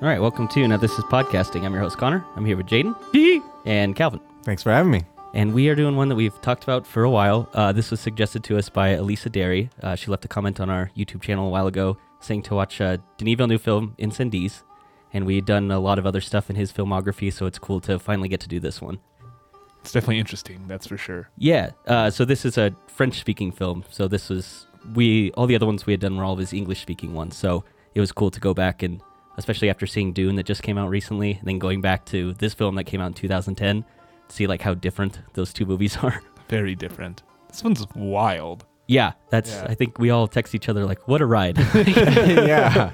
All right, welcome to now. This is podcasting. I'm your host Connor. I'm here with Jaden and Calvin, Thanks for having me. and we are doing one that we've talked about for a while. Uh, this was suggested to us by Elisa Derry. Uh, she left a comment on our YouTube channel a while ago saying to watch uh, Denis Villeneuve film Incendies, and we had done a lot of other stuff in his filmography, so it's cool to finally get to do this one. It's definitely interesting, that's for sure. Yeah. Uh, so this is a French-speaking film. So this was we all the other ones we had done were all of his English-speaking ones. So it was cool to go back and especially after seeing Dune that just came out recently, and then going back to this film that came out in 2010, see like how different those two movies are. Very different. This one's wild. yeah, that's. Yeah. I think we all text each other like, "What a ride!" yeah.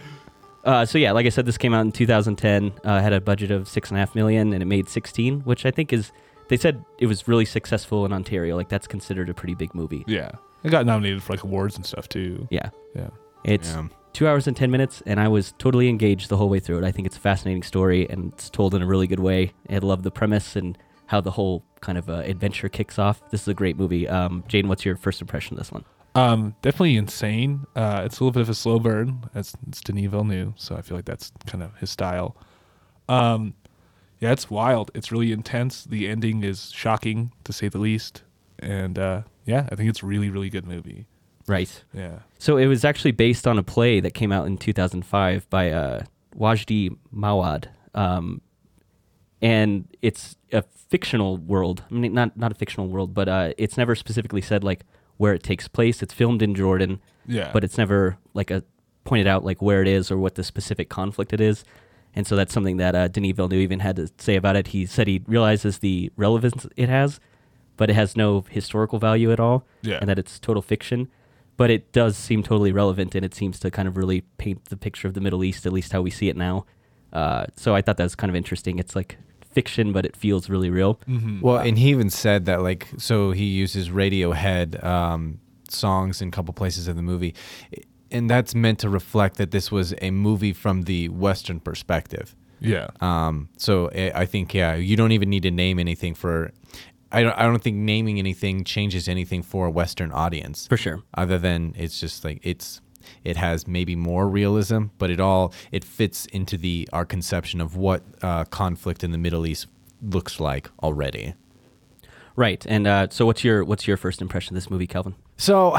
uh, so yeah, like I said, this came out in 2010. Uh, had a budget of six and a half million, and it made 16, which I think is. They said it was really successful in Ontario. Like that's considered a pretty big movie. Yeah. It got nominated for like awards and stuff too. Yeah. Yeah. It's Yeah. Two hours and 10 minutes, and I was totally engaged the whole way through it. I think it's a fascinating story, and it's told in a really good way. I love the premise and how the whole kind of uh, adventure kicks off. This is a great movie. Um, Jane, what's your first impression of this one? Um, definitely insane. Uh, it's a little bit of a slow burn. It's, it's Denis Villeneuve, so I feel like that's kind of his style. Um, yeah, it's wild. It's really intense. The ending is shocking to say the least. And uh, yeah, I think it's a really, really good movie. Right. Yeah. So it was actually based on a play that came out in 2005 by uh, Wajdi Mouawad. Um, and it's a fictional world. I mean, not not a fictional world, but uh, it's never specifically said like where it takes place. It's filmed in Jordan, Yeah. but it's never like a pointed out like where it is or what the specific conflict it is. And so that's something that uh, Denis Villeneuve even had to say about it. He said he realizes the relevance it has, but it has no historical value at all, Yeah. and that it's total fiction. But it does seem totally relevant, and it seems to kind of really paint the picture of the Middle East, at least how we see it now. Uh, so I thought that was kind of interesting. It's like fiction, but it feels really real. Mhm. Well, and he even said that like so he uses Radiohead um, songs in a couple places in the movie, and that's meant to reflect that this was a movie from the Western perspective. yeah. Um, so I I think yeah, you don't even need to name anything for. I don't. I don't think naming anything changes anything for a Western audience. For sure. Other than it's just like it's. It has maybe more realism, but it all it fits into the our conception of what uh, conflict in the Middle East looks like already. Right. And uh, so what's your what's your first impression of this movie, Calvin? So,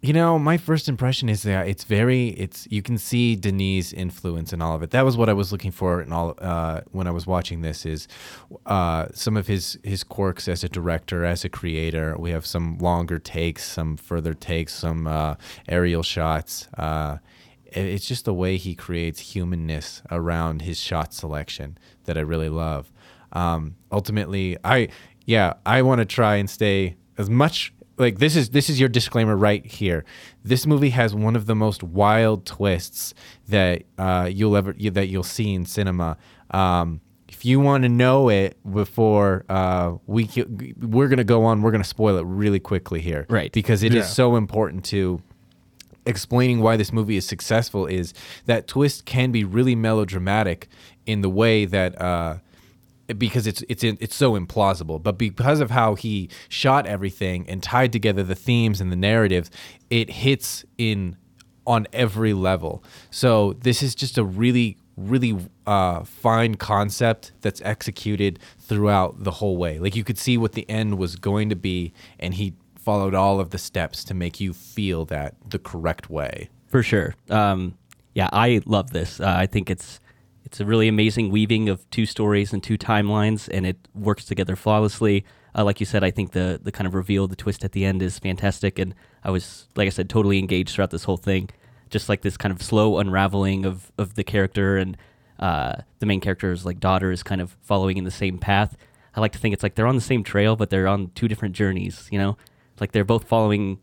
you know, my first impression is that it's very it's you can see Denis' influence in all of it. That was what I was looking for in all uh, when I was watching this is uh, some of his his quirks as a director, as a creator. We have some longer takes, some further takes, some uh, aerial shots. Uh, it's just the way he creates humanness around his shot selection that I really love. Um, ultimately, I yeah, I want to try and stay as much like this is this is your disclaimer right here. This movie has one of the most wild twists that uh, you'll ever you, that you'll see in cinema. Um, if you want to know it before uh, we we're gonna go on, we're gonna spoil it really quickly here, Right. Because it is Yeah. so important to explaining why this movie is successful is that twist can be really melodramatic in the way that uh, because it's it's it's so implausible, but because of how he shot everything and tied together the themes and the narratives, it hits in on every level. So this is just a really really uh, fine concept that's executed throughout the whole way. Like you could see what the end was going to be, and he followed all of the steps to make you feel that the correct way. For sure. Um, yeah, I love this. Uh, I think it's it's a really amazing weaving of two stories and two timelines, and it works together flawlessly. Uh, like you said, I think the the kind of reveal, the twist at the end is fantastic, and I was, like I said, totally engaged throughout this whole thing. Just like this kind of slow unraveling of of the character, and uh, the main character's like daughter is kind of following in the same path. I like to think it's like they're on the same trail, but they're on two different journeys. You know, like they're both following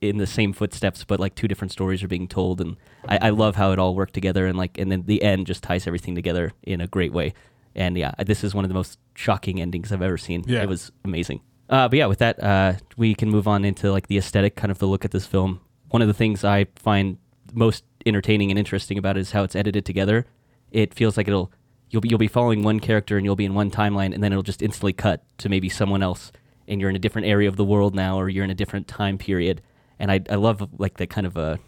in the same footsteps, but like two different stories are being told, and I, I love how it all worked together, and like, and then the end just ties everything together in a great way. And yeah, this is one of the most shocking endings I've ever seen. Yeah. It was amazing. Uh, but yeah, with that, uh, we can move on into like the aesthetic, kind of the look at this film. One of the things I find most entertaining and interesting about it is how it's edited together. It feels like it'll you'll be you'll be following one character and you'll be in one timeline, and then it'll just instantly cut to maybe someone else, and you're in a different area of the world now, or you're in a different time period. And I I love like that kind of a.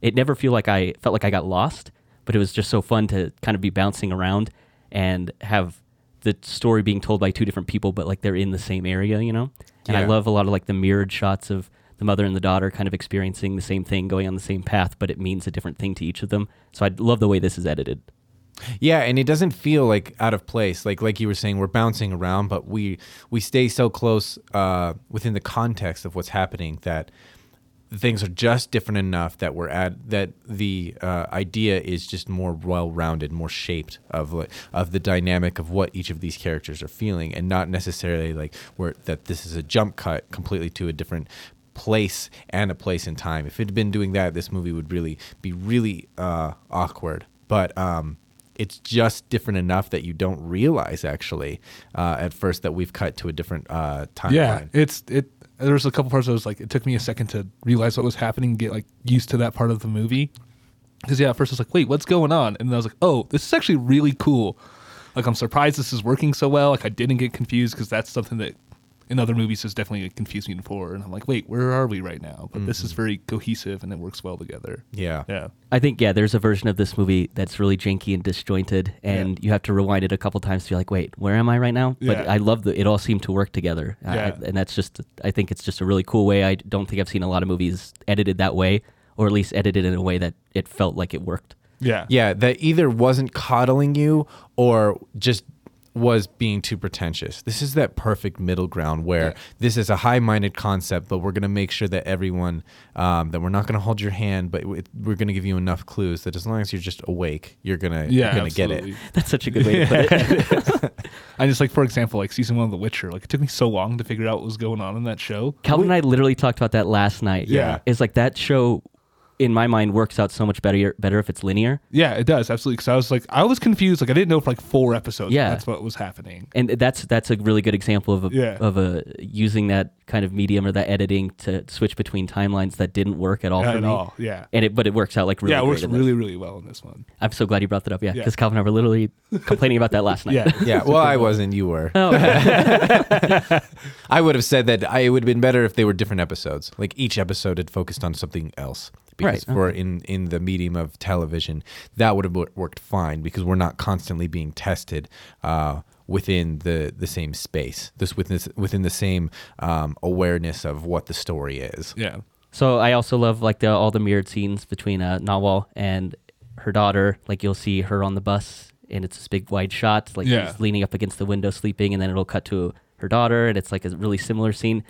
It never feel like I felt like I got lost, but it was just so fun to kind of be bouncing around and have the story being told by two different people, but like they're in the same area, you know. And I love a lot of like the mirrored shots of the mother and the daughter kind of experiencing the same thing, going on the same path, but it means a different thing to each of them. So I love the way this is edited. Yeah, and it doesn't feel like out of place. Like like you were saying, we're bouncing around, but we we stay so close uh, within the context of what's happening that things are just different enough that we're at that the uh, idea is just more well rounded, more shaped of of the dynamic of what each of these characters are feeling, and not necessarily like where that this is a jump cut completely to a different place and a place in time. If it had been doing that, this movie would really be really uh, awkward. But um, it's just different enough that you don't realize actually uh, at first that we've cut to a different uh, timeline. Yeah, it's it. There was a couple parts I was like, it took me a second to realize what was happening, get like used to that part of the movie. Because yeah, at first I was like, wait, what's going on? And then I was like, oh, this is actually really cool. Like I'm surprised this is working so well. Like I didn't get confused because that's something that in other movies has definitely confused me before. And I'm like, wait, where are we right now? But this is mm-hmm. very cohesive and it works well together. Yeah. Yeah. I think yeah, there's a version of this movie that's really janky and disjointed, and you have to rewind it a couple times to be like, wait, where am I right now? But Yeah. I love that it all seemed to work together, I- and that's just I think it's just a really cool way. I don't think I've seen a lot of movies edited that way, or at least edited in a way that it felt like it worked. Yeah. Yeah, that either wasn't coddling you or just was being too pretentious. This is that perfect middle ground where Yeah. this is a high-minded concept, but we're going to make sure that everyone um, that we're not going to hold your hand, but we're going to give you enough clues that as long as you're just awake, you're gonna Yeah. gonna get it. That's such a good way to put it. I just like, for example, like season one of The Witcher. Like it took me so long to figure out what was going on in that show. Calvin and I literally talked about that last night. Yeah. it's like that show, in my mind, works out so much better better if it's linear. Yeah, it does absolutely. Because I was like, I was confused. Like I didn't know for like four episodes. Yeah. that's what was happening. and that's that's a really good example of a, Yeah. of a using that kind of medium or that editing to switch between timelines that didn't work at all Not for at me. all. Yeah. And it, but it works out like really yeah, it works in really, really well in this one. I'm so glad you brought that up. Yeah, Yeah. because Calvin and I were literally complaining about that last night. Yeah. Yeah, well, I wasn't. You were. Oh, I would have said that I, it would have been better if they were different episodes. Like each episode had focused on something else. Because Right, for in in the medium of television, that would have worked fine because we're not constantly being tested uh, within the the same space. This within this, within the same um, awareness of what the story is. Yeah. So I also love like the all the mirrored scenes between uh, Nawal and her daughter. Like you'll see her on the bus, and it's this big wide shot, like Yeah. she's leaning up against the window sleeping, and then it'll cut to her daughter, and it's like a really similar scene.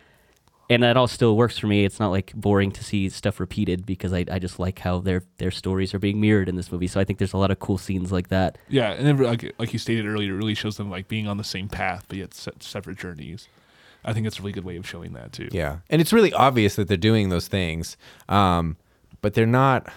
And that all still works for me. It's not like boring to see stuff repeated because I, I just like how their their stories are being mirrored in this movie. So I think there's a lot of cool scenes like that. Yeah, and then like like you stated earlier, it really shows them like being on the same path, but yet separate journeys. I think it's a really good way of showing that too. Yeah, and it's really obvious that they're doing those things, um, but they're not.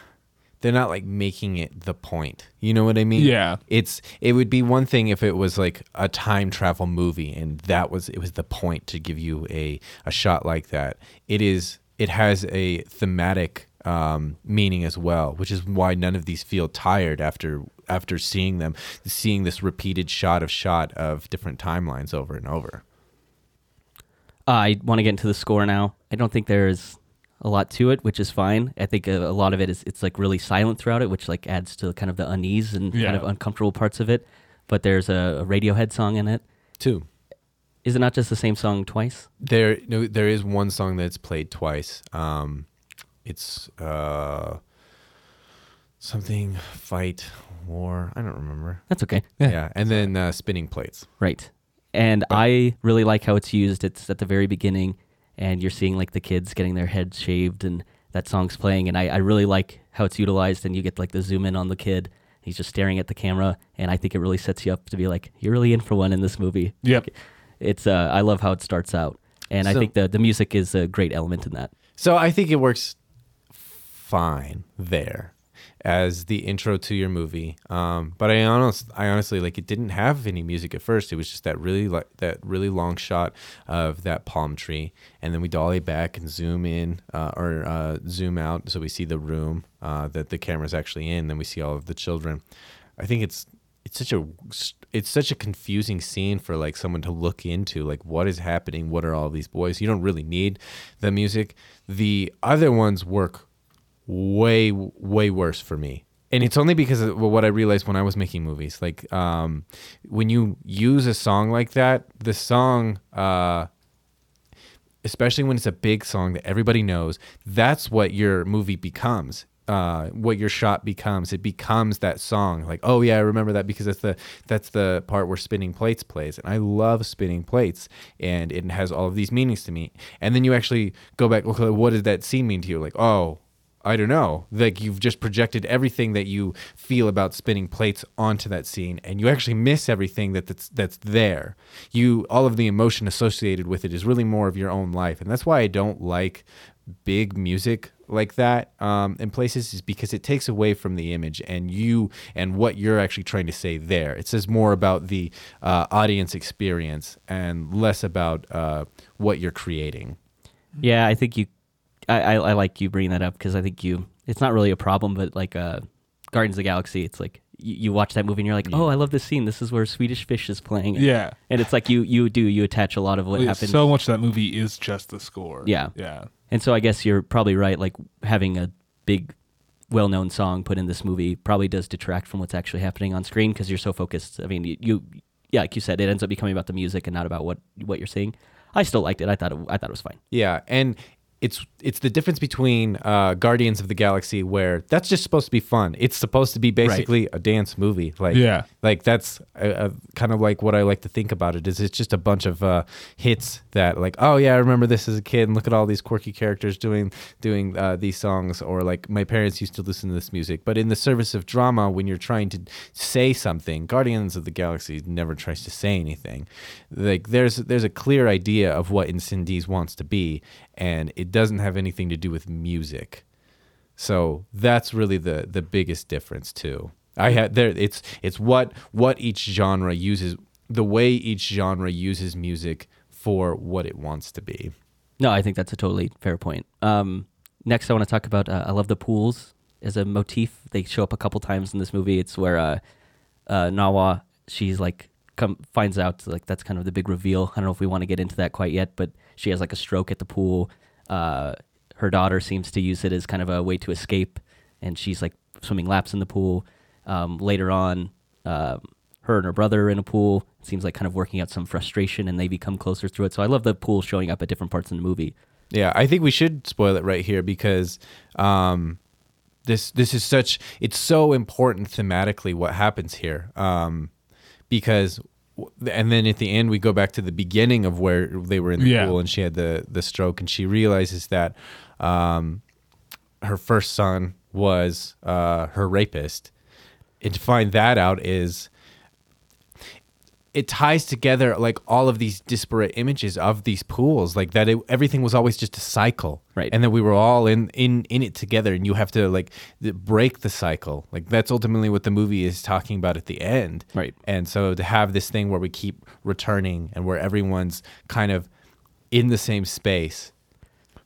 They're not like making it the point. You know what I mean? Yeah. It's it would be one thing if it was like a time travel movie and that was it was the point to give you a a shot like that. It is it has a thematic um, meaning as well, which is why none of these feel tired after after seeing them, seeing this repeated shot of shot of different timelines over and over. Uh, I want to get into the score now. I don't think there's a lot to it, which is fine. I think a, a lot of it is it's like really silent throughout it, which like adds to the kind of the unease and Yeah. kind of uncomfortable parts of it. But there's a, a Radiohead song in it. Two. Is it not just the same song twice? There, no, there is one song that's played twice. Um, it's uh, something fight war. I don't remember. That's okay. Yeah, yeah. and then uh, spinning plates. Right. And I really like how it's used. It's at the very beginning, and you're seeing like the kids getting their heads shaved, and that song's playing. And I, I really like how it's utilized, and you get like the zoom in on the kid. He's just staring at the camera, and I think it really sets you up to be like, you're really in for one in this movie. Yep. It's uh, I love how it starts out, and I think the the music is a great element in that. So I think it works fine there as the intro to your movie. Um, but I honest, I honestly like it didn't have any music at first. It was just that really like that really long shot of that palm tree, and then we dolly back and zoom in uh, or uh, zoom out so we see the room uh, that the camera's actually in. Then we see all of the children. I think it's it's such a it's such a confusing scene for like someone to look into like what is happening what are all these boys you don't really need the music the other ones work way way worse for me and it's only because of what I realized when I was making movies. Like um, when you use a song like that, the song, uh, especially when it's a big song that everybody knows, that's what your movie becomes. Uh, what your shot becomes, it becomes that song. Like, oh yeah, I remember that because that's the that's the part where spinning plates plays, and I love spinning plates, and it has all of these meanings to me. And then you actually go back, okay, what did that scene mean to you? Like, oh, I don't know. Like you've just projected everything that you feel about spinning plates onto that scene, and you actually miss everything that that's that's there. You all of the emotion associated with it is really more of your own life, and that's why I don't like big music like that um, in places is because it takes away from the image and you and what you're actually trying to say there. It says more about the uh, audience experience and less about uh, what you're creating. Yeah, I think you. I, I, I like you bringing that up because I think you. It's not really a problem, but like uh, Guardians of the Galaxy, it's like you, you watch that movie and you're like, oh, I love this scene. This is where Swedish Fish is playing. Yeah. and it's like you you do you attach a lot of what Yeah, happened. So much of that movie is just the score. Yeah. Yeah. And so I guess you're probably right. Like having a big, well known song put in this movie probably does detract from what's actually happening on screen because you're so focused. I mean, you, you, yeah, like you said, it ends up becoming about the music and not about what what you're seeing. I still liked it. I thought it, I thought it was fine. Yeah, and it's it's the difference between uh, Guardians of the Galaxy, where that's just supposed to be fun. It's supposed to be basically a dance movie. Like Yeah. like that's uh uh kind of like what I like to think about it. Is it's just a bunch of uh, hits that like oh yeah I remember this as a kid and look at all these quirky characters doing doing uh, these songs or like my parents used to listen to this music. But in the service of drama, when you're trying to say something, Guardians of the Galaxy never tries to say anything. Like there's there's a clear idea of what Incendies wants to be, and it doesn't have anything to do with music. So that's really the the biggest difference too. I had there it's it's what what each genre uses the way each genre uses music for what it wants to be. No, I think that's a totally fair point. Um, next, I want to talk about. Uh, I love the pools as a motif. They show up a couple times in this movie. It's where uh, uh, Nawa she's like come finds out like that's kind of the big reveal. I don't know if we want to get into that quite yet, but she has like a stroke at the pool. Uh, her daughter seems to use it as kind of a way to escape, and she's like swimming laps in the pool. Um, later on, um her and her brother are in a pool. It seems like kind of working out some frustration, and they become closer through it. So I love the pool showing up at different parts in the movie. Yeah, I think we should spoil it right here because um, this this is such it's so important thematically what happens here. Um, because and then at the end we go back to the beginning of where they were in the Yeah. pool and she had the the stroke and she realizes that um, her first son was uh, her rapist. And to find that out is it ties together like all of these disparate images of these pools like that it, everything was always just a cycle Right. and that we were all in in in it together and you have to like th- break the cycle like that's ultimately what the movie is talking about at the end Right. and so to have this thing where we keep returning and where everyone's kind of in the same space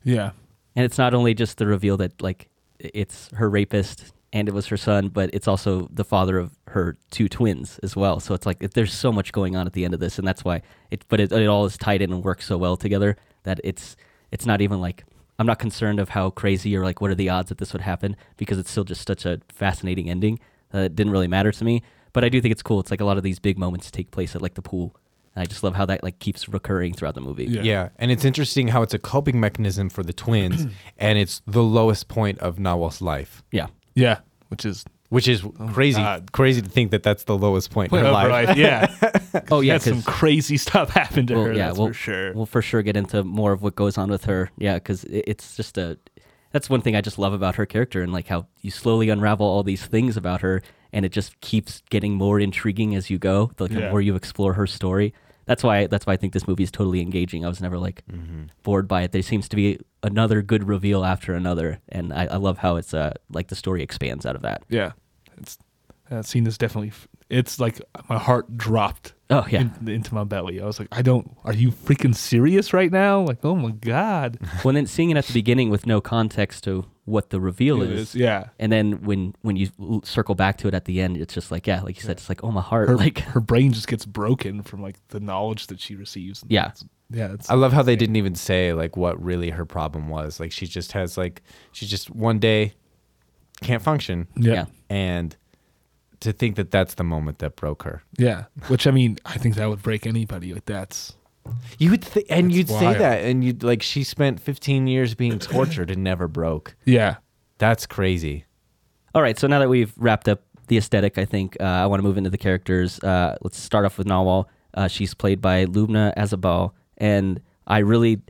Yeah. And it's not only just the reveal that like it's her rapist and it was her son, but it's also the father of her two twins as well. So it's like there's so much going on at the end of this, and that's why it. But it, it all is tied in and works so well together that it's it's not even like I'm not concerned of how crazy or like what are the odds that this would happen because it's still just such a fascinating ending that it didn't really matter to me. But I do think it's cool. It's like a lot of these big moments take place at like the pool. And I just love how that like keeps recurring throughout the movie. Yeah. Yeah. and it's interesting how it's a coping mechanism for the twins, and it's the lowest point of Nawal's life, Yeah. Yeah. Which is which is oh crazy. God. Crazy to think that that's the lowest point in her life. life. Yeah. Oh yeah, Had some 'cause- crazy stuff happened to Well, her. yeah, that's we'll, for sure. We'll for sure get into more of what goes on with her. Yeah, because it's just a. That's one thing I just love about her character, and like how you slowly unravel all these things about her, and it just keeps getting more intriguing as you go. The Yeah. more you explore her story, that's why that's why I think this movie is totally engaging. I was never like bored by it. There seems to be another good reveal after another, and I, I love how it's uh like the story expands out of that. yeah. It's that scene is definitely. f- It's like my heart dropped. Oh yeah. in- into my belly. I was like, I don't. Are you freaking serious right now? Like, oh my god. well, then seeing it at the beginning with no context to what the reveal It is, is, yeah. And then when when you circle back to it at the end, it's just like yeah, like you said, it's like oh my heart, Her like her brain just gets broken from like the knowledge that she receives. Yeah. It's- yeah. It's I love how they didn't even say like what really her problem was. Like she just has like she just one day can't function. Yeah. Yeah. And to think that that's the moment that broke her. Yeah. Which I mean, I think that would break anybody. Like that's You would th- and That's you'd say that and you'd like she spent 15 years being tortured and never broke. yeah. That's crazy. All right, so now that we've wrapped up the aesthetic, I think uh, I want to move into the characters. Uh, let's start off with Nawal. Uh, she's played by Lubna Azabal, and I really,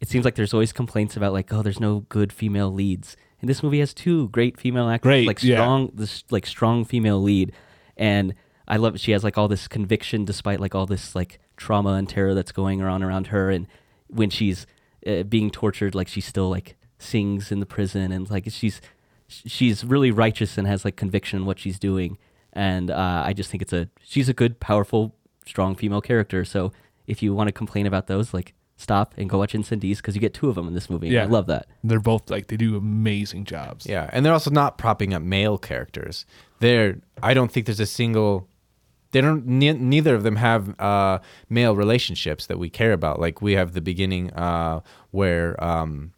it seems like there's always complaints about like, oh, there's no good female leads, and this movie has two great female actors, Great, like yeah. strong, this like strong female lead, and I love it. She has like all this conviction despite like all this like trauma and terror that's going on around her, and when she's uh, being tortured, like she still like sings in the prison, and like she's she's really righteous and has like conviction in what she's doing and uh, i just think it's a she's a good powerful strong female character so if you want to complain about those like stop and go watch incendies because you get two of them in this movie Yeah. i love that They're both like they do amazing jobs. Yeah, and they're also not propping up male characters. They're I don't think there's a single they don't ne- neither of them have uh, male relationships that we care about. Like we have the beginning uh, where um,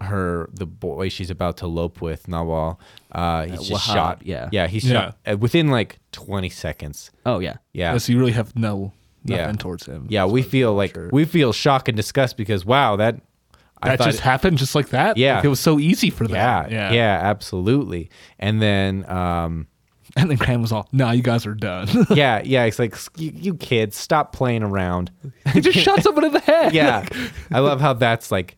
her the boy she's about to lope with Nawal, uh, he's Uh, just Wahab, shot. yeah. yeah, he's Yeah. shot uh, within like 20 seconds. oh yeah Yeah, Yeah, So you really have no nothing Yeah. towards him. yeah. We feel like sure. we feel shock and disgust because wow that I that thought just happened just like that. Yeah. Like, it was so easy for that. yeah, yeah, yeah, absolutely. And then um, And then Graham was all, "Nah, you guys are done." yeah, yeah. It's like you, you kids, stop playing around. he just shot someone in the head. Yeah, I love how that's like,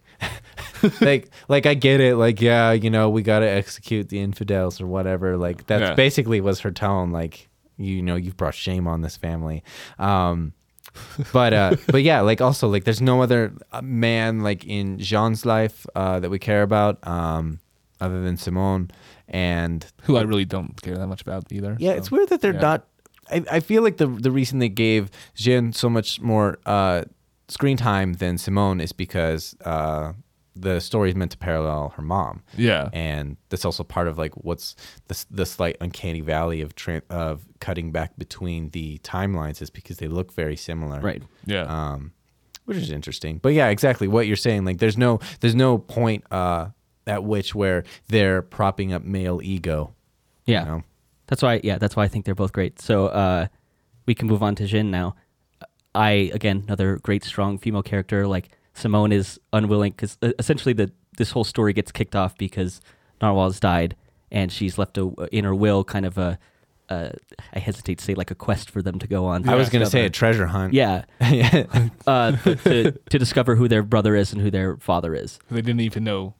like, like I get it. Like, yeah, you know, we got to execute the infidels or whatever. Like, that's Yeah. basically was her tone. Like, you know, you've brought shame on this family. Um, but uh, but yeah, like also like there's no other uh, man like in Jean's life uh, that we care about um, other than Simone and who I really don't care that much about either. yeah, so. it's weird that they're yeah. not. I, I feel like the the reason they gave Jean so much more uh, screen time than Simone is because uh, the story is meant to parallel her mom. Yeah. and that's also part of like what's the the slight uncanny valley of tra- of cutting back between the timelines is because they look very similar. right Yeah. Um, which is interesting. But yeah, exactly what you're saying. Like, there's no there's no point uh, at which where they're propping up male ego. yeah You know? That's why, yeah, that's why I think they're both great. So uh, we can move on to Jin now. I again another great strong female character. Like Simone is unwilling because essentially the this whole story gets kicked off because Nawal's died and she's left a, in her will kind of a, a I hesitate to say like a quest for them to go on. I was gonna say a treasure hunt. yeah, uh, to, to discover who their brother is and who their father is. they didn't even know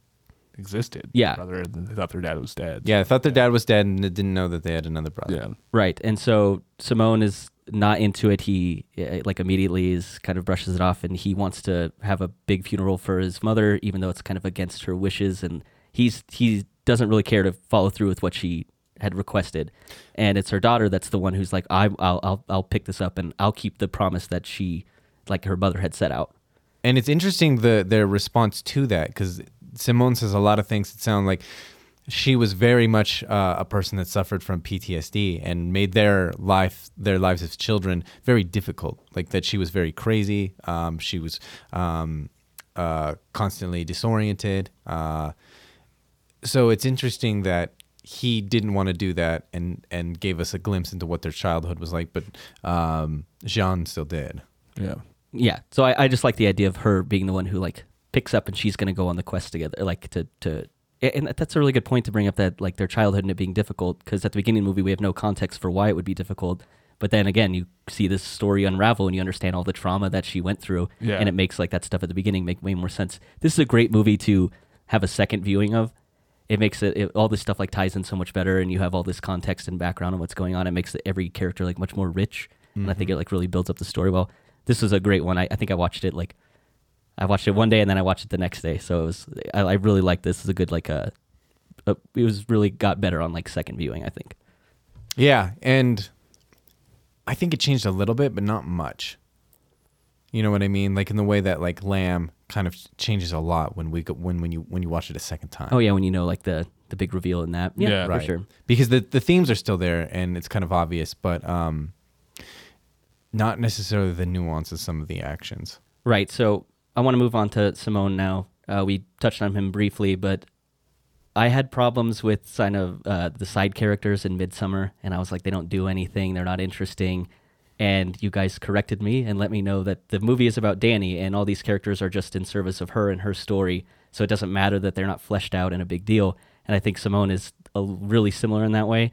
existed. Yeah. Brother, they thought their dad was dead. Yeah, I thought their dad was dead and didn't know that they had another brother. Yeah. Right. And so Simone is not into it. He uh, like immediately is kind of brushes it off and he wants to have a big funeral for his mother even though it's kind of against her wishes and he's he doesn't really care to follow through with what she had requested. And it's her daughter that's the one who's like I I'll I'll I'll pick this up and I'll keep the promise that she like her mother had set out. And it's interesting the their response to that because Simone says a lot of things that sound like she was very much uh, a person that suffered from PTSD and made their life their lives as children very difficult. Like that she was very crazy. Um, she was um, uh, constantly disoriented. Uh, so it's interesting that he didn't want to do that and and gave us a glimpse into what their childhood was like, but um, Jean still did. Yeah. yeah so I, I just like the idea of her being the one who like picks up and she's going to go on the quest together like to to and that's a really good point to bring up that like their childhood and it being difficult because at the beginning of the movie we have no context for why it would be difficult. But then again you see this story unravel and you understand all the trauma that she went through Yeah. and it makes like that stuff at the beginning make way more sense. This is a great movie to have a second viewing of. It makes it, it all this stuff like ties in so much better and you have all this context and background on what's going on. It makes it, every character like much more rich and i think mm-hmm. it like really builds up the story well. This is a great one. I, I think i watched it like i watched it one day and then i watched it the next day so it was i, I really liked this it's a good like uh uh, it was really got better on like second viewing i think Yeah, and I think it changed a little bit, but not much. You know what I mean? Like in the way that like Lamb kind of changes a lot when we go, when when you when you watch it a second time. oh yeah when you know like the the big reveal in that yeah, Yeah. for right. sure Because the the themes are still there and it's kind of obvious, but um, not necessarily the nuance of some of the actions. Right. So I want to move on to Simone now. Uh, we touched on him briefly, but I had problems with kind of uh, the side characters in Midsummer, and I was like, they don't do anything, they're not interesting. And you guys corrected me and let me know that the movie is about Danny, and all these characters are just in service of her and her story. So it doesn't matter that they're not fleshed out and a big deal. And I think Simone is a, really similar in that way.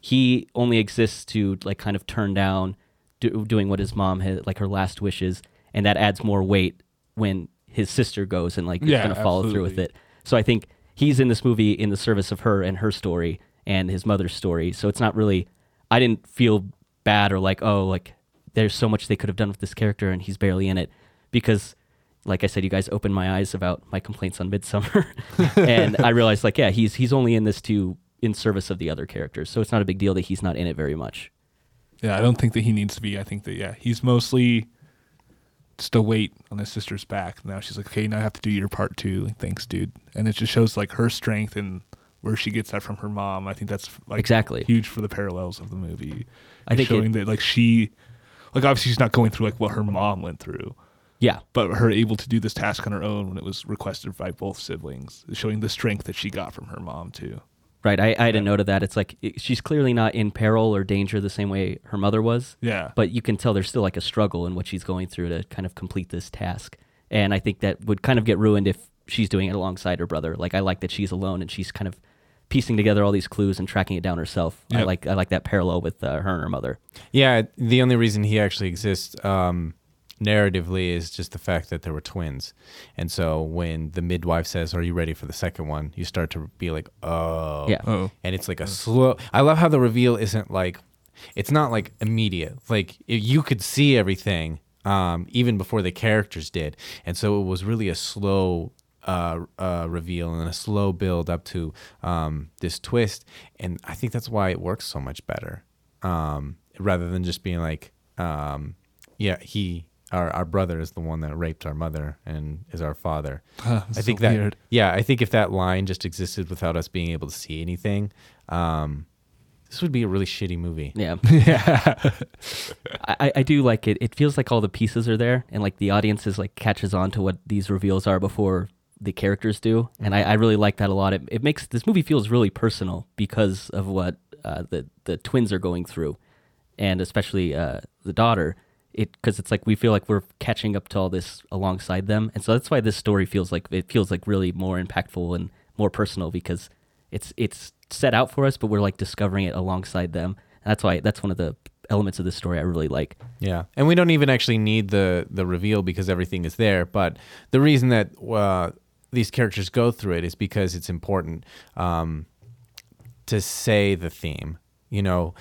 He only exists to like kind of turn down do, doing what his mom had, like her last wishes, and that adds more weight when his sister goes and like is Yeah, going to follow through with it. So I think he's in this movie in the service of her and her story and his mother's story. So it's not really I didn't feel bad or like oh like there's so much they could have done with this character and he's barely in it because like I said you guys opened my eyes about my complaints on Midsummer and I realized like yeah he's he's only in this to in service of the other characters. So it's not a big deal that he's not in it very much. Yeah, I don't think that he needs to be. I think that yeah, he's mostly a weight on his sister's back. Now she's like, okay, now I have to do your part too. Like, thanks, dude. And it just shows like her strength and where she gets that from her mom. I think that's like Exactly. huge for the parallels of the movie. I think showing it- that like she, like obviously she's not going through like what her mom went through, Yeah. but her able to do this task on her own when it was requested by both siblings, showing the strength that she got from her mom too. Right. I, I had a note of that. It's like it, she's clearly not in peril or danger the same way her mother was. Yeah, but you can tell there's still like a struggle in what she's going through to kind of complete this task. And I think that would kind of get ruined if she's doing it alongside her brother. Like I like that she's alone and she's kind of piecing together all these clues and tracking it down herself. I like I like that parallel with uh, her and her mother. Yeah, the only reason he actually exists um, narratively is just the fact that there were twins. And so when the midwife says, Are you ready for the second one? you start to be like, Oh. Yeah. Oh. And it's like a slow. I love how the reveal isn't like, it's not like immediate. Like if you could see everything um, even before the characters did. And so it was really a slow uh, uh, reveal and a slow build up to um, this twist. And I think that's why it works so much better um, rather than just being like, um, yeah, he. Our, our brother is the one that raped our mother and is our father. Huh, I so think that weird. yeah, I think if that line just existed without us being able to see anything, um, this would be a really shitty movie. Yeah. yeah, I, I do like it. It feels like all the pieces are there and like the audience is like catches on to what these reveals are before the characters do. And I, I really like that a lot. It, it makes this movie feels really personal because of what uh, the, the twins are going through. And especially uh, the daughter. It because it's like we feel like we're catching up to all this alongside them, and so that's why this story feels like it feels like really more impactful and more personal because it's it's set out for us, but we're like discovering it alongside them. And that's why that's one of the elements of this story I really like. Yeah, and we don't even actually need the the reveal because everything is there. But the reason that uh, these characters go through it is because it's important um, to say the theme. You know,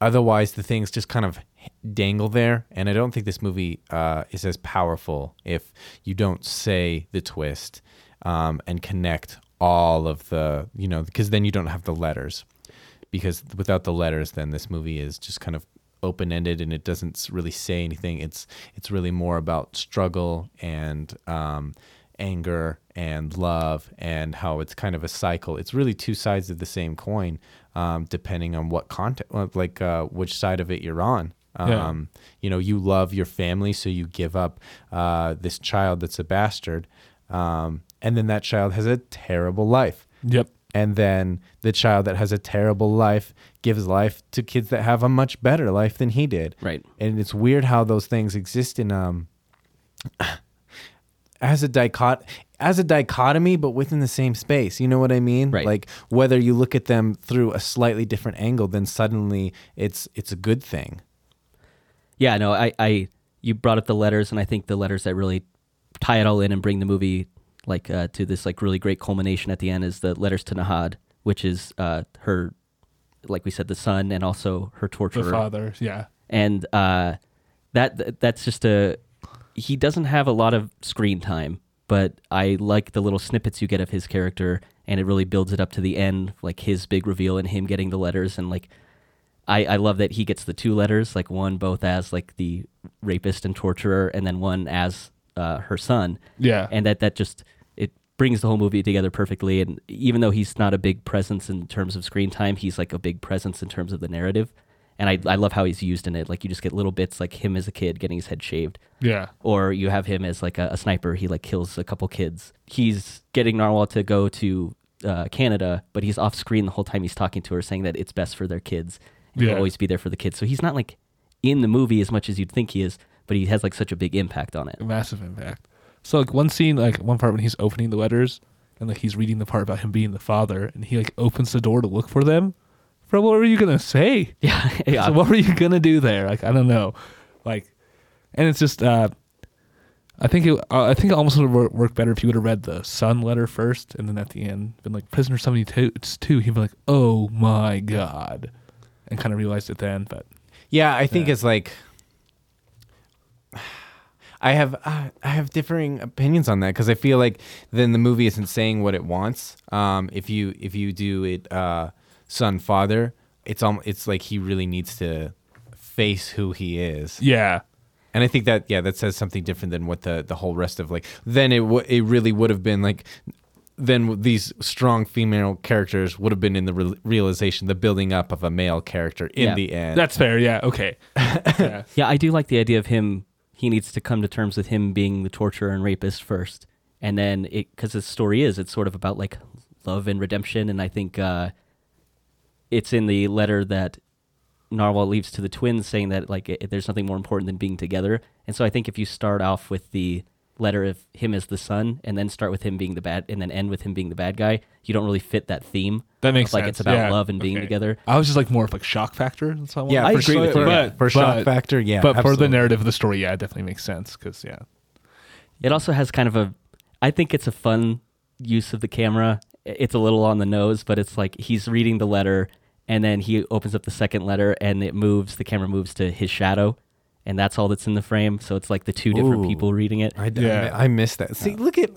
otherwise the things just kind of dangle there, and I don't think this movie uh, is as powerful if you don't say the twist um, and connect all of the you know because then you don't have the letters. Because without the letters then this movie is just kind of open-ended and it doesn't really say anything. It's it's really more about struggle and um, anger and love and how it's kind of a cycle. It's really two sides of the same coin um, depending on what content like uh, which side of it you're on Yeah. um, you know you love your family so you give up uh, this child that's a bastard um, and then that child has a terrible life yep. and then the child that has a terrible life gives life to kids that have a much better life than he did Right. and it's weird how those things exist in um as a dicot as a dichotomy but within the same space you know what i mean Right. like whether you look at them through a slightly different angle then suddenly it's it's a good thing Yeah, no, I, I you brought up the letters, and I think the letters that really tie it all in and bring the movie like uh, to this like really great culmination at the end is the letters to Nahad, which is uh, her, like we said, the son and also her The father. Yeah. and uh, that that's just a he doesn't have a lot of screen time, but I like the little snippets you get of his character, and it really builds it up to the end, like his big reveal and him getting the letters, and like I, I love that he gets the two letters, like one both as like the rapist and torturer, and then one as uh, her son, Yeah. and that that just it brings the whole movie together perfectly. And even though he's not a big presence in terms of screen time, he's like a big presence in terms of the narrative. And I I love how he's used in it. Like you just get little bits, like him as a kid getting his head shaved, yeah. or you have him as like a, a sniper. He like kills a couple kids. He's getting Nawal to go to uh, Canada, but he's off screen the whole time he's talking to her, saying that it's best for their kids and Yeah. he'll always be there for the kids. So he's not like in the movie as much as you'd think he is, but he has like such a big impact on it. massive impact. So like one scene, like one part when he's opening the letters and like he's reading the part about him being the father, and he like opens the door to look for them. Bro, what were you gonna say? Yeah, yeah. So what were you gonna do there? Like I don't know, like, and it's just uh, I think it uh, I think it almost would have worked better if you would have read the son letter first, and then at the end been like prisoner seventy two. It's two. He'd be like, oh my god, and kind of realized it then. But Yeah, I think Yeah. it's like I have uh, I have differing opinions on that because I feel like then the movie isn't saying what it wants. Um, if you if you do it uh, son father, it's um it's like he really needs to face who he is, yeah, and I think that yeah that says something different than what the the whole rest of like then it w- it really would have been like then these strong female characters would have been in the re- realization the building up of a male character in Yeah. the end. that's fair. Yeah, okay. yeah. Yeah, I do like the idea of him. He needs to come to terms with him being the torturer and rapist first, and then it because the story is it's sort of about like love and redemption, and I think uh, it's in the letter that Nawal leaves to the twins, saying that like it, there's nothing more important than being together, and so I think if you start off with the letter of him as the son, and then start with him being the bad, and then end with him being the bad guy, you don't really fit that theme. That makes of, like sense. it's about yeah. love and being Okay. together. I was just like more of like shock factor. That's what I Yeah. I for agree sure, with you. For, But- for shock but- factor, yeah. but for the narrative of the story, yeah, it definitely makes sense because yeah, It also has kind of a, I think it's a fun use of the camera. It's a little on the nose, but it's like he's reading the letter and then he opens up the second letter and it moves, the camera moves to his shadow. And that's all that's in the frame. So it's like the two different Ooh. people reading it. I, Yeah. I, I missed that. See, look at.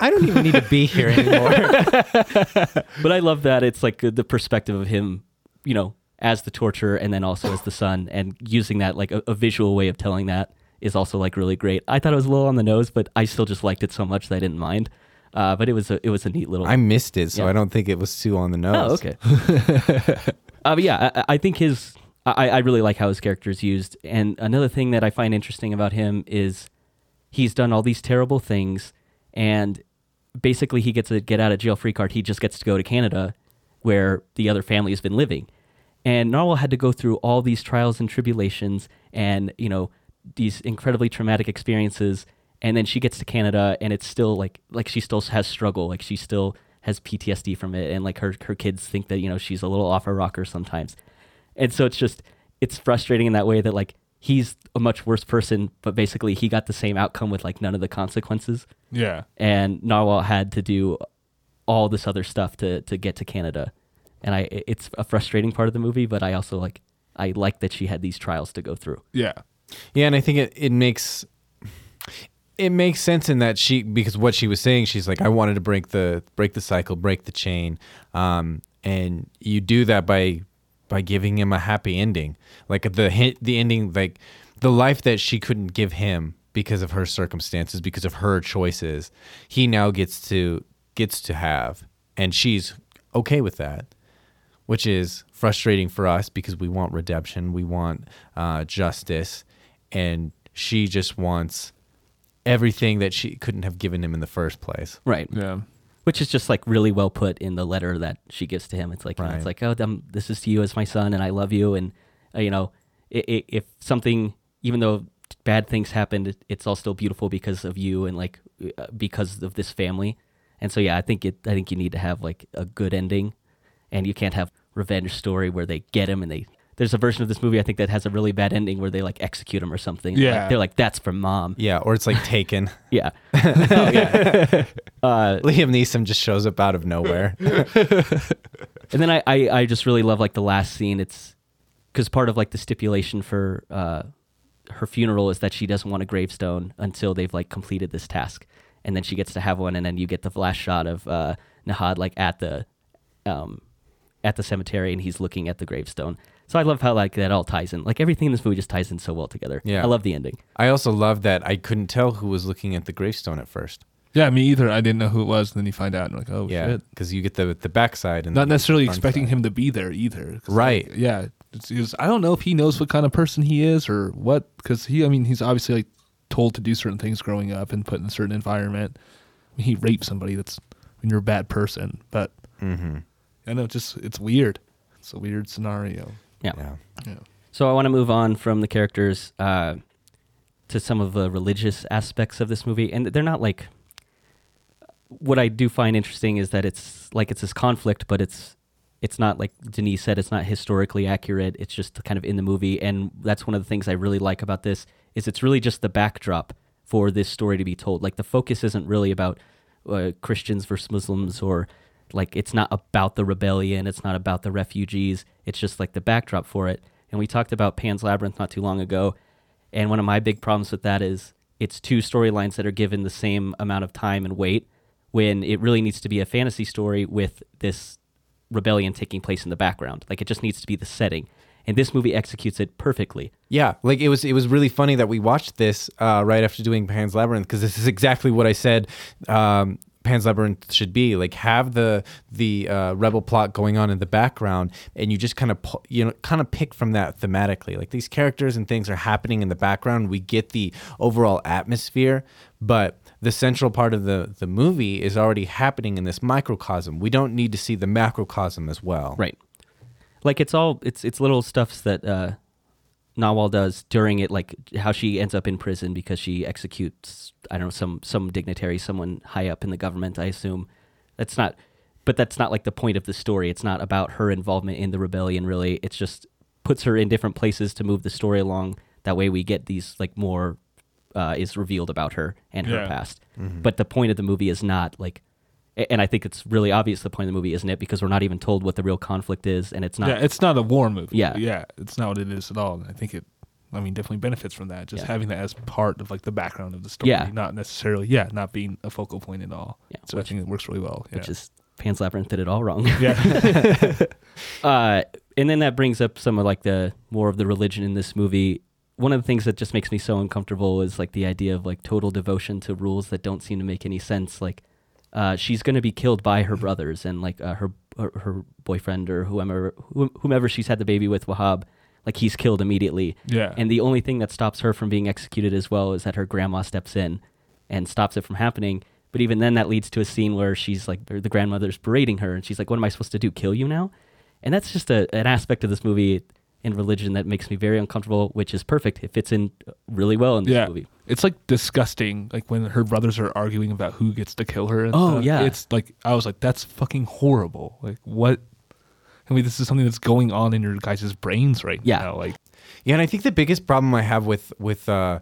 I don't even need to be here anymore. But I love that it's like the perspective of him, you know, as the torturer and then also as the son and using that like a, a visual way of telling that is also like really great. I thought it was a little on the nose, but I still just liked it so much that I didn't mind. Uh, but it was a it was a neat little I missed it, so Yeah. I don't think it was too on the nose. Oh, okay. uh, but yeah, I, I think his. I, I really like how his character is used. And another thing that I find interesting about him is he's done all these terrible things, and basically he gets a get out of jail free card. He just gets to go to Canada, where the other family has been living. And Nawal had to go through all these trials and tribulations, and you know these incredibly traumatic experiences. And then she gets to Canada, and it's still like like she still has struggle, like she still has PTSD from it, and like her her kids think that you know she's a little off her rocker sometimes. And so it's just it's frustrating in that way that like he's a much worse person, but basically he got the same outcome with like none of the consequences. Yeah, and Nawal had to do all this other stuff to to get to Canada, and I it's a frustrating part of the movie, but I also like I like that she had these trials to go through. yeah, Yeah, and I think it, it makes it makes sense in that she because what she was saying, she's like, I wanted to break the break the cycle, break the chain, um, and you do that by by giving him a happy ending, like the hit, the ending, like the life that she couldn't give him because of her circumstances, because of her choices, he now gets to gets to have, and she's okay with that which is frustrating for us because we want redemption, we want uh, justice, and she just wants everything that she couldn't have given him in the first place. Right. yeah. Which is just like really well put in the letter that she gives to him. It's like you know, it's like oh, um, this is to you as my son, and I love you, and uh, you know, i i if something, even though bad things happened, it- it's all still beautiful because of you and like uh, because of this family. And so yeah, I think it. I think you need to have like a good ending, and you can't have revenge story where they get him and they. There's a version of this movie I think that has a really bad ending where they like execute him or something. Like, Yeah. they're like that's for mom. Yeah, or it's like Taken. Yeah. oh, yeah. Uh, Liam Neeson just shows up out of nowhere. And then I, I, I just really love like the last scene. It's because part of like the stipulation for uh, her funeral is that she doesn't want a gravestone until they've like completed this task, and then she gets to have one, and then you get the last shot of uh, Nahad like at the um, at the cemetery, and he's looking at the gravestone. So I love how like that all ties in. Like everything in this movie just ties in so well together. Yeah. I love the ending. I also love that I couldn't tell who was looking at the gravestone at first. Yeah, me either. I didn't know who it was, and then you find out, and like, oh yeah, shit. because you get the the backside and Not the necessarily expecting side. him to be there either. Right. like, yeah. It's, it's- I don't know if he knows what kind of person he is or what, because he, I mean, he's obviously like told to do certain things growing up and put in a certain environment. I mean, he raped somebody. That's when you're a bad person, but Mm-hmm. I know, just it's weird. It's a weird scenario. Yeah. Yeah. Yeah. So I want to move on from the characters uh, to some of the religious aspects of this movie, and they're not like. What I do find interesting is that it's like it's this conflict, but it's it's not like Denise said. It's not historically accurate. It's just kind of in the movie, and that's one of the things I really like about this is it's really just the backdrop for this story to be told. Like the focus isn't really about uh, Christians versus Muslims or like it's not about the rebellion. It's not about the refugees. It's just like the backdrop for it. And we talked about Pan's Labyrinth not too long ago, and one of my big problems with that is it's two storylines that are given the same amount of time and weight when it really needs to be a fantasy story with this rebellion taking place in the background. Like it just needs to be the setting. And this movie executes it perfectly. Yeah, like it was it was really funny that we watched this uh, right after doing Pan's Labyrinth because this is exactly what I said um, Pan's Labyrinth should be. Like have the the uh, rebel plot going on in the background, and you just kind of you know kind of pick from that thematically. Like these characters and things are happening in the background. We get the overall atmosphere, but the central part of the the movie is already happening in this microcosm. We don't need to see the macrocosm as well. Right. Like it's all it's it's little stuffs that uh Nawal does during it, like how she ends up in prison because she executes I don't know some some dignitary, someone high up in the government. I assume that's not, but that's not like the point of the story. It's not about her involvement in the rebellion. Really, it's just puts her in different places to move the story along. That way, we get these like more uh, is revealed about her and her Yeah. past. But the point of the movie is not like, a- and I think it's really obvious the point of the movie, isn't it? Because we're not even told what the real conflict is, and it's not. yeah, it's not a war movie. Yeah. yeah, it's not what it is at all. And I think it, I mean, definitely benefits from that. Just Yeah. having that as part of like the background of the story, Yeah. not necessarily, yeah, not being a focal point at all. Yeah, so I think it works really well. Yeah. which is Pan's Labyrinth did it all wrong. yeah, uh, and then that brings up some of like the more of the religion in this movie. One of the things that just makes me so uncomfortable is like the idea of like total devotion to rules that don't seem to make any sense. Like, uh, she's going to be killed by her brothers and like uh, her, her her boyfriend or whomever whomever she's had the baby with, Wahab. Like he's killed immediately. yeah, And the only thing that stops her from being executed as well is that her grandma steps in and stops it from happening. But even then, that leads to a scene where she's like, the grandmother's berating her, and she's like, "What am I supposed to do? Kill you now?" And that's just a, an aspect of this movie in religion that makes me very uncomfortable, which is perfect. It fits in really well in this yeah. movie. It's like disgusting, like when her brothers are arguing about who gets to kill her. And Oh, stuff. yeah. it's like I was like, that's fucking horrible. Like what? I mean, this is something that's going on in your guys' brains right Yeah. now. Like, Yeah, and I think the biggest problem I have with with uh,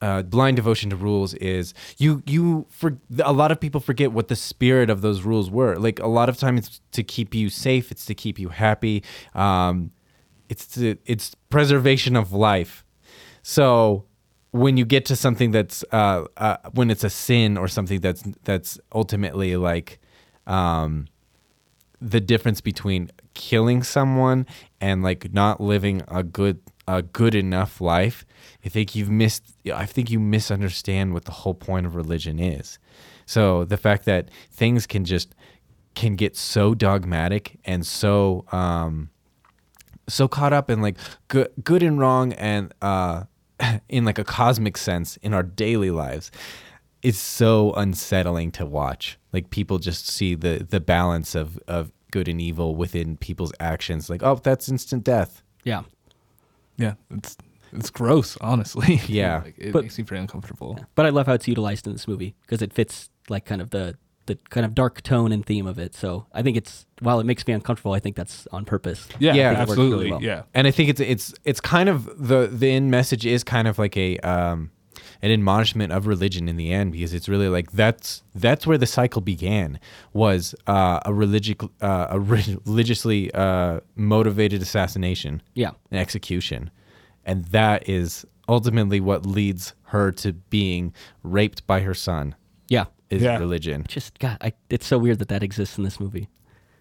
uh, blind devotion to rules is you you for a lot of people forget what the spirit of those rules were. Like a lot of times it's to keep you safe, it's to keep you happy, um, it's it's preservation of life. So when you get to something that's uh, uh, when it's a sin or something that's that's ultimately like um, the difference between killing someone and like not living a good a good enough life i think you've missed i think you misunderstand what the whole point of religion is so the fact that things can just can get so dogmatic and so um so caught up in like good good and wrong and uh in like a cosmic sense in our daily lives it's so unsettling to watch like people just see the the balance of of good and evil within people's actions like oh that's instant death Yeah. yeah, it's it's gross, honestly. Yeah. like, it But- makes me very uncomfortable. But I love how it's utilized in this movie because it fits like kind of the the kind of dark tone and theme of it. So I think it's while it makes me uncomfortable, I think that's on purpose. Yeah, Yeah. I think it works absolutely. really well. Yeah, and i think it's it's it's kind of the the end message is kind of like a um an admonishment of religion in the end because it's really like that's that's where the cycle began was uh, a religious uh, a re- religiously uh, motivated assassination Yeah. an execution. And that is ultimately what leads her to being raped by her son Yeah. Is Yeah. religion. Just God, I, it's so weird that that exists in this movie.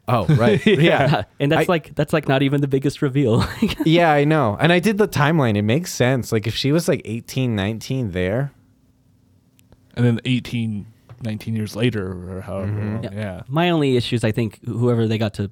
Oh, right. yeah. and that's I- like that's like not even the biggest reveal. Yeah, I know. And I did the timeline. It makes sense. Like if she was like 18, 19 there. and then 18, 19 years later, or however. Mm-hmm. long, Yeah. Yeah. My only issue is I think whoever they got to,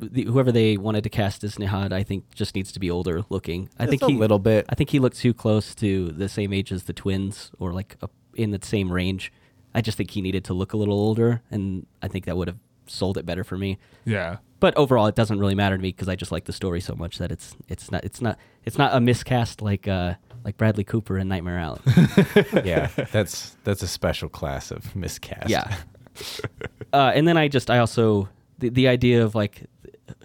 the, whoever they wanted to cast as Nihad, I think just needs to be older looking. I Just think a he, little bit. I think he looked too close to the same age as the twins, or like a, in the same range. I just think he needed to look a little older, and I think that would have sold it better for me. Yeah. But overall, it doesn't really matter to me because I just like the story so much that it's it's not it's not it's not a miscast like uh like Bradley Cooper in Nightmare Alley. yeah, that's that's a special class of miscast. Yeah. uh, and then I just I also the the idea of like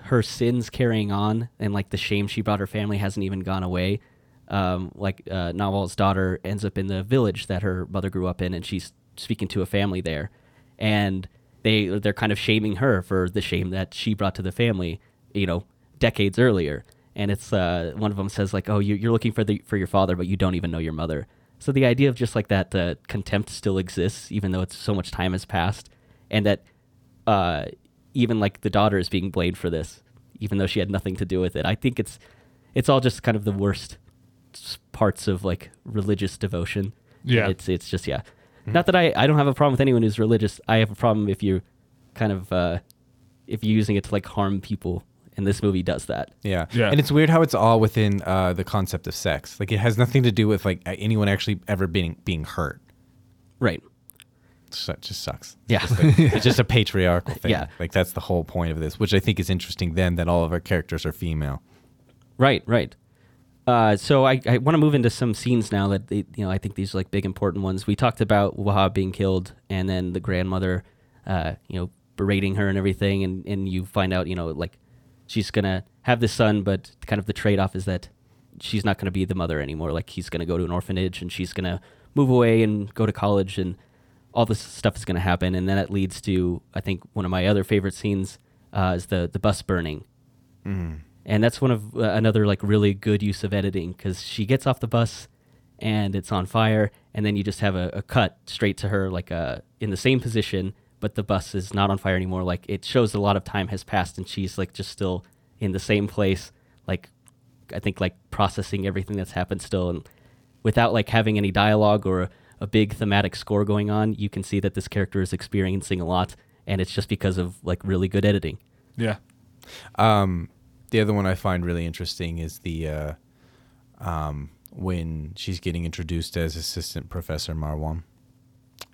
her sins carrying on and like the shame she brought her family hasn't even gone away. Um, like uh, Nawal's daughter ends up in the village that her mother grew up in, and she's speaking to a family there, and they they're kind of shaming her for the shame that she brought to the family, you know, decades earlier. And it's uh, one of them says like, "Oh, you, you're looking for the for your father, but you don't even know your mother." So the idea of just like that uh, contempt still exists, even though it's so much time has passed, and that uh, even like the daughter is being blamed for this, even though she had nothing to do with it. I think it's it's all just kind of the worst parts of like religious devotion. Yeah. it's it's just yeah. Not that I I don't have a problem with anyone who's religious. I have a problem if you kind of uh, if you're using it to like harm people, and this movie does that. Yeah. Yeah. And it's weird how it's all within uh, the concept of sex. Like it has nothing to do with like anyone actually ever being being hurt. Right. So it just sucks. Yeah. Just, like- it's just a patriarchal thing. Yeah. Like that's the whole point of this, which I think is interesting then that all of our characters are female. Right, right. Uh, so I, I want to move into some scenes now that they, you know I think these are like big important ones. We talked about Wahab being killed, and then the grandmother, uh, you know, berating her and everything, and and you find out, you know, like she's gonna have this son, but kind of the trade off is that she's not gonna be the mother anymore. Like he's gonna go to an orphanage, and she's gonna move away and go to college, and all this stuff is gonna happen, and then it leads to I think one of my other favorite scenes uh, is the the bus burning and that's one of uh, another like really good use of editing because she gets off the bus and it's on fire and then you just have a, a cut straight to her like uh, in the same position but the bus is not on fire anymore. Like it shows a lot of time has passed and she's like just still in the same place like i think like processing everything that's happened still. And without like having any dialogue or a, a big thematic score going on you can see that this character is experiencing a lot and it's just because of like really good editing. Yeah. Um, the other one I find really interesting is the uh, um, when she's getting introduced as assistant professor Marwan,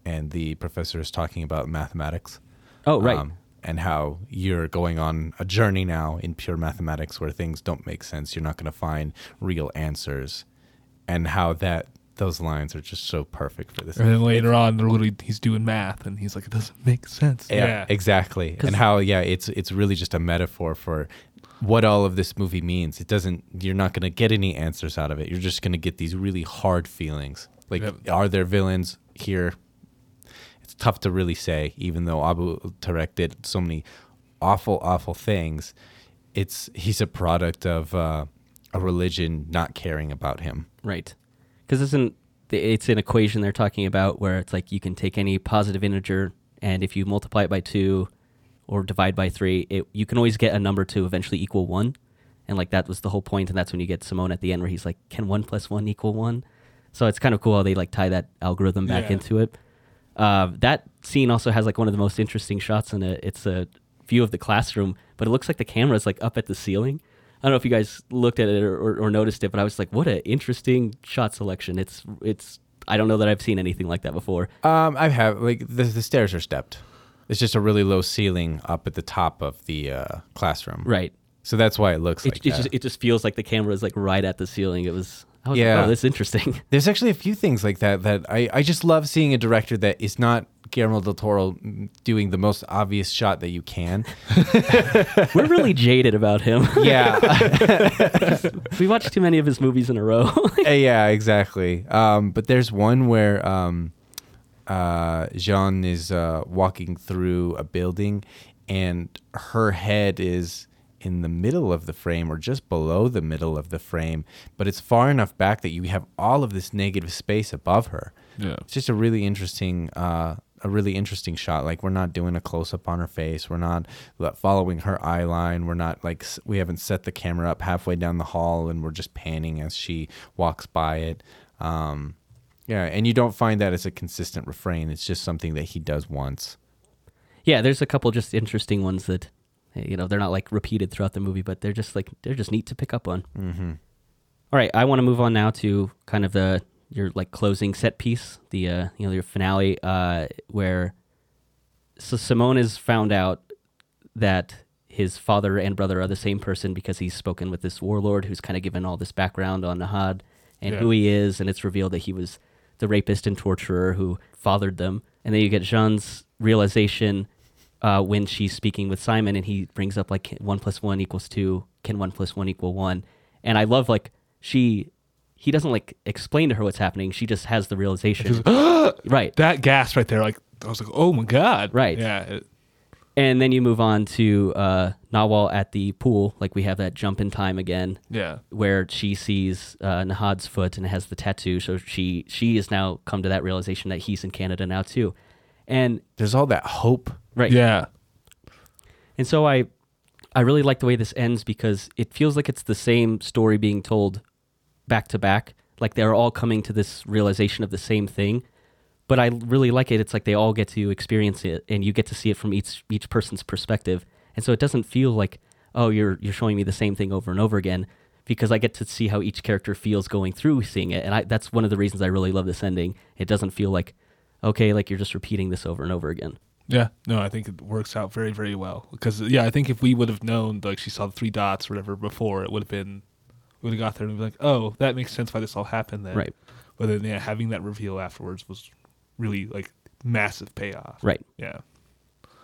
and the professor is talking about mathematics. oh right Um, and how you're going on a journey now in pure mathematics where things don't make sense. You're not going to find real answers, and how that those lines are just so perfect for this. And then later on, they're literally he's doing math, and he's like, "It doesn't make sense." Yeah, exactly. 'Cause- And how yeah, it's it's really just a metaphor for what all of this movie means. It doesn't you're not going to get any answers out of it. You're just going to get these really hard feelings. Like Yep. are there villains here? It's tough to really say even though Abu Tarek did so many awful awful things. It's he's a product of uh, a religion not caring about him. Right. Because isn't it's an equation they're talking about where it's like you can take any positive integer and if you multiply it by two or divide by three, it, you can always get a number to eventually equal one. And like that was the whole point, and that's when you get Simon at the end where he's like, "Can one plus one equal one?" So it's kind of cool how they like tie that algorithm back Yeah. into it. Uh, that scene also has like one of the most interesting shots in it. It's a view of the classroom, but it looks like the camera is like up at the ceiling. I don't know if you guys looked at it or, or, or noticed it, but I was like, "What an interesting shot selection!" It's it's I don't know that I've seen anything like that before. Um, I have like the the stairs are stepped. It's just a really low ceiling up at the top of the uh, classroom. Right. So that's why it looks It, like it that. just it just feels like the camera is like right at the ceiling. It was I was Yeah. like, that's interesting. There's actually a few things like that that I, I just love seeing a director that is not Guillermo del Toro mm, doing the most obvious shot that you can. We're really jaded about him. Yeah. we watched too many of his movies in a row. Uh, yeah, exactly. Um, but there's one where um, uh, Jean is uh, walking through a building, and her head is in the middle of the frame or just below the middle of the frame, but it's far enough back that you have all of this negative space above her. Yeah. It's just a really interesting, uh, a really interesting shot. Like we're not doing a close up on her face. We're not following her eye line. We're not like we haven't set the camera up halfway down the hall, and we're just panning as she walks by it. Um, yeah, and you don't find that as a consistent refrain. It's just something that he does once. yeah, there's a couple just interesting ones that you know they're not like repeated throughout the movie, but they're just like they're just neat to pick up on. Mm-hmm. All right, I want to move on now to kind of the your like closing set piece, the uh, you know your finale, uh, where so Simon is found out that his father and brother are the same person because he's spoken with this warlord who's kind of given all this background on Nihad and Yeah. who he is, and it's revealed that he was the rapist and torturer who fathered them. And then you get Jean's realization uh, when she's speaking with Simon, and he brings up like one plus one equals two. Can one plus one equal one? And I love like she, he doesn't like explain to her what's happening. She just has the realization, right? that gas right there, like I was like, oh my god, Right. Yeah, it- And then you move on to uh, Nawal at the pool. Like we have that jump in time again, yeah, where she sees uh, Nihad's foot and has the tattoo. So she she has now come to that realization that he's in Canada now too, and There's all that hope. right, yeah, And so I I really like the way this ends because it feels like it's the same story being told back to back. Like they're all coming to this realization of the same thing. But I really like it. It's like they all get to experience it and you get to see it from each each person's perspective. And so it doesn't feel like, oh, you're you're showing me the same thing over and over again because I get to see how each character feels going through seeing it. And I, that's one of the reasons I really love this ending. It doesn't feel like, okay, like you're just repeating this over and over again. yeah. No, I think it works out very, very well because yeah, I think if we would have known like she saw the three dots or whatever before, it would have been we would have got there and be like, oh, that makes sense why this all happened then, Right. But then yeah, having that reveal afterwards was really like massive payoff, Right. Yeah,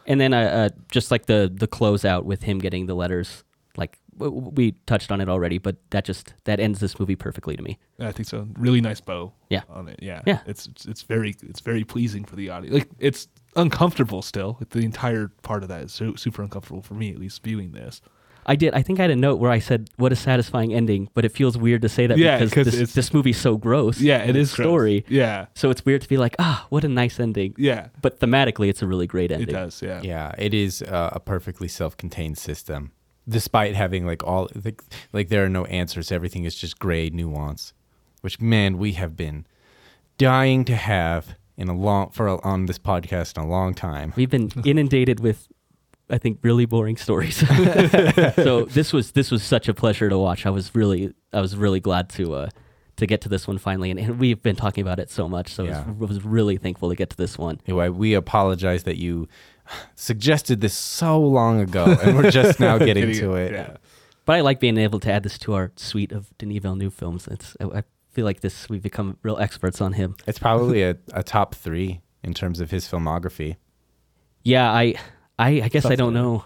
And then uh, uh, just like the the closeout with him getting the letters, like w- we touched on it already, but that just that ends this movie perfectly to me. I think so. Really nice bow. Yeah. On it. Yeah. Yeah. It's it's, it's very it's very pleasing for the audience. Like it's uncomfortable still. The entire part of that is so, super uncomfortable for me at least viewing this. I did. I think I had a note where I said, "What a satisfying ending," but it feels weird to say that Yeah, because 'cause this, this movie's so gross. Yeah, it in is its gross. story. Yeah. So it's weird to be like, "Ah, what a nice ending." Yeah. But thematically, it's a really great ending. It does. Yeah. Yeah, it is uh, a perfectly self-contained system, despite having like all like, like there are no answers. Everything is just gray nuance, which man we have been dying to have in a long for a, on this podcast in a long time. We've been inundated with, I think, really boring stories. so this was this was such a pleasure to watch. I was really I was really glad to uh, to get to this one finally, and, and we've been talking about it so much. So Yeah. I was, was really thankful to get to this one. Anyway, we apologize that you suggested this so long ago, and we're just now getting to it. Yeah. But I like being able to add this to our suite of Denis Villeneuve films. It's I, I feel like this we've become real experts on him. It's probably a, a top three in terms of his filmography. Yeah, I I, I guess I don't know.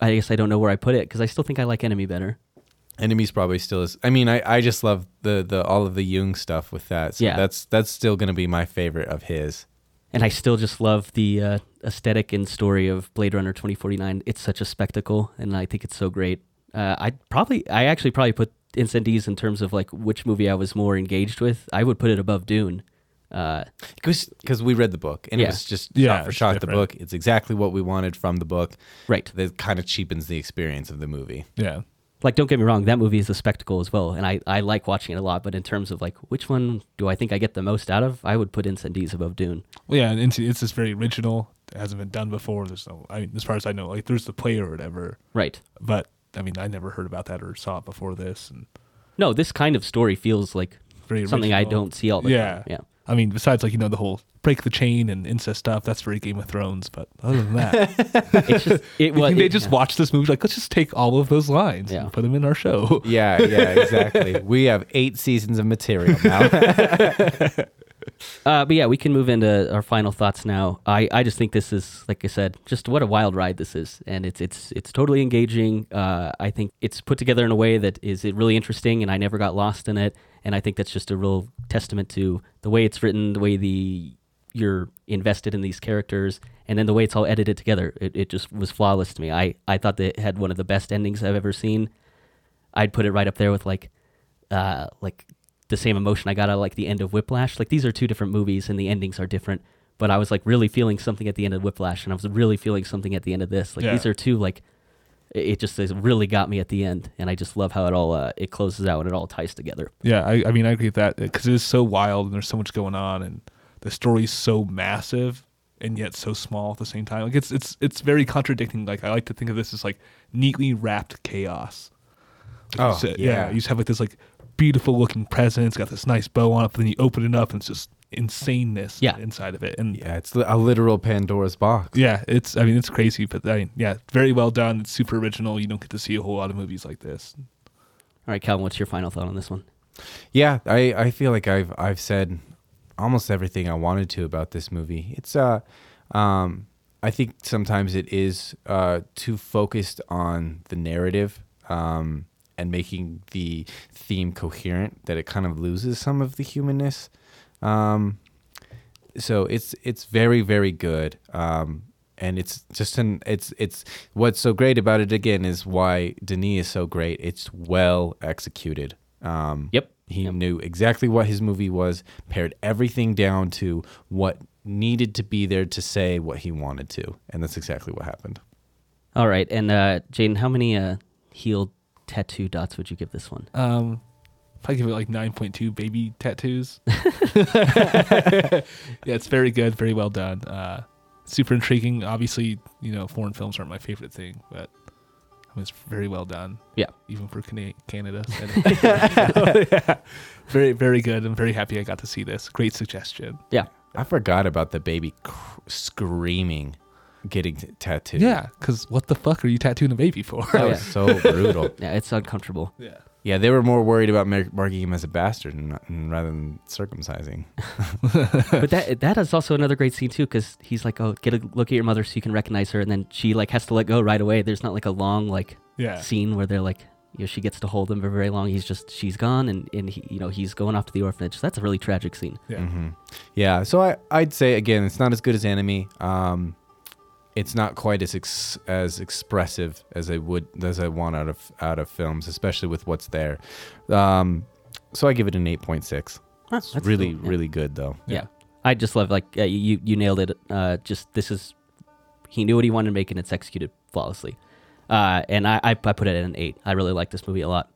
I guess I don't know where I put it because I still think I like Enemy better. Enemies probably still is. I mean, I, I just love the, the all of the Jung stuff with that. So Yeah. that's that's still going to be my favorite of his. And I still just love the uh, aesthetic and story of Blade Runner 2049. It's such a spectacle, and I think it's so great. Uh, I'd probably, I actually probably put Incendies in terms of like which movie I was more engaged with. I would put it above Dune. Uh, Because we read the book and Yeah. it was just Yeah, shot for it's shot the book. It's exactly what we wanted from the book. right. That kind of cheapens the experience of the movie. Yeah. Like, don't get me wrong, that movie is a spectacle as well, and I, I like watching it a lot. But in terms of like which one do I think I get the most out of, I would put Incendies above Dune. Well, yeah, and it's, it's just very original. It hasn't been done before. There's no, I mean, as far as I know, like there's the play or whatever, Right. but I mean, I never heard about that or saw it before this, and No, this kind of story feels like something I don't see all the Yeah. time. Yeah. I mean, besides like you know the whole break the chain and incest stuff, that's very Game of Thrones. But other than that, It's just it I was. they it- just yeah. watched this movie like let's just take all of those lines Yeah. and put them in our show. Yeah, yeah, exactly. we have eight seasons of material now. Uh, but yeah, we can move into our final thoughts now. I, I just think this is, like I said, just what a wild ride this is, and it's it's it's totally engaging. Uh, I think it's put together in a way that is really interesting, and I never got lost in it. And I think that's just a real testament to the way it's written, the way the you're invested in these characters, and then the way it's all edited together. It, it just was flawless to me. I I thought that it had one of the best endings I've ever seen. I'd put it right up there with like, uh, like the same emotion I got out of like the end of Whiplash. Like these are two different movies and the endings are different. But I was like really feeling something at the end of Whiplash, and I was really feeling something at the end of this. Like Yeah. these are two like, it it just is really got me at the end, and I just love how it all uh, it closes out and it all ties together. Yeah, I, I mean, I agree with that because it is so wild and there's so much going on, and the story's so massive and yet so small at the same time. Like it's it's it's very contradicting. Like I like to think of this as like neatly wrapped chaos. Like you Oh, said- yeah. You just have like this like beautiful looking present. It's got this nice bow on it, but then you open it up and it's just insaneness Yeah. inside of it. And Yeah, it's a literal Pandora's box. yeah, it's I mean it's crazy, but I mean, yeah, very well done. It's super original. You don't get to see a whole lot of movies like this. All right, Calvin, what's your final thought on this one? Yeah, I, I feel like I've I've said almost everything I wanted to about this movie. It's uh um I think sometimes it is uh too focused on the narrative um and making the theme coherent that it kind of loses some of the humanness. Um so it's it's very very good. Um and it's just an it's it's what's so great about it again is why Denis is so great. It's well executed. Um Yep. he Yep. knew exactly what his movie was, pared everything down to what needed to be there to say what he wanted to. And that's exactly what happened. All right, and uh, Jaden, how many uh, healed tattoo dots would you give this one? Um, if I give it like nine point two baby tattoos. yeah, it's very good, very well done. Uh, super intriguing. Obviously, you know, foreign films aren't my favorite thing, but it was very well done. Yeah. even for Cana- Canada. yeah. Very, very good. I'm very happy I got to see this. Great suggestion. Yeah. I forgot about the baby cr- screaming, getting t- tattooed. Yeah, because what the fuck are you tattooing a baby for? That was so brutal. Yeah, it's uncomfortable. yeah. Yeah, they were more worried about mar- marking him as a bastard and not, and rather than circumcising. but that that is also another great scene too, because he's like, "Oh, get a look at your mother so you can recognize her," and then she like has to let go right away. There's not like a long like Yeah. scene where they're like, you know, she gets to hold him for very long. He's just she's gone, and and he, you know he's going off to the orphanage. That's a really tragic scene. Yeah. hmm Yeah, so I, I'd say again, it's not as good as Enemy. Um, it's not quite as ex- as expressive as I would as I want out of out of films, especially with what's there. Um, so I give it an eight point six. Huh, It's that's really cool. Yeah. really good though. Yeah. I just love like uh, you you nailed it. Uh, just this is he knew what he wanted to make and it's executed flawlessly. Uh, and I, I I put it at an eight. I really like this movie a lot.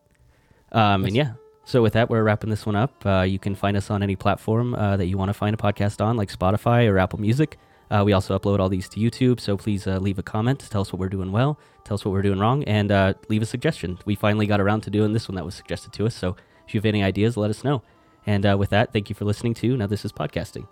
Um, and yeah. So with that, we're wrapping this one up. Uh, you can find us on any platform uh, that you want to find a podcast on, like Spotify or Apple Music. Uh, we also upload all these to YouTube, so please uh, leave a comment. Tell us what we're doing well. Tell us what we're doing wrong, and uh, leave a suggestion. We finally got around to doing this one that was suggested to us. So if you have any ideas, let us know. And uh, with that, thank you for listening to Now This Is Podcasting.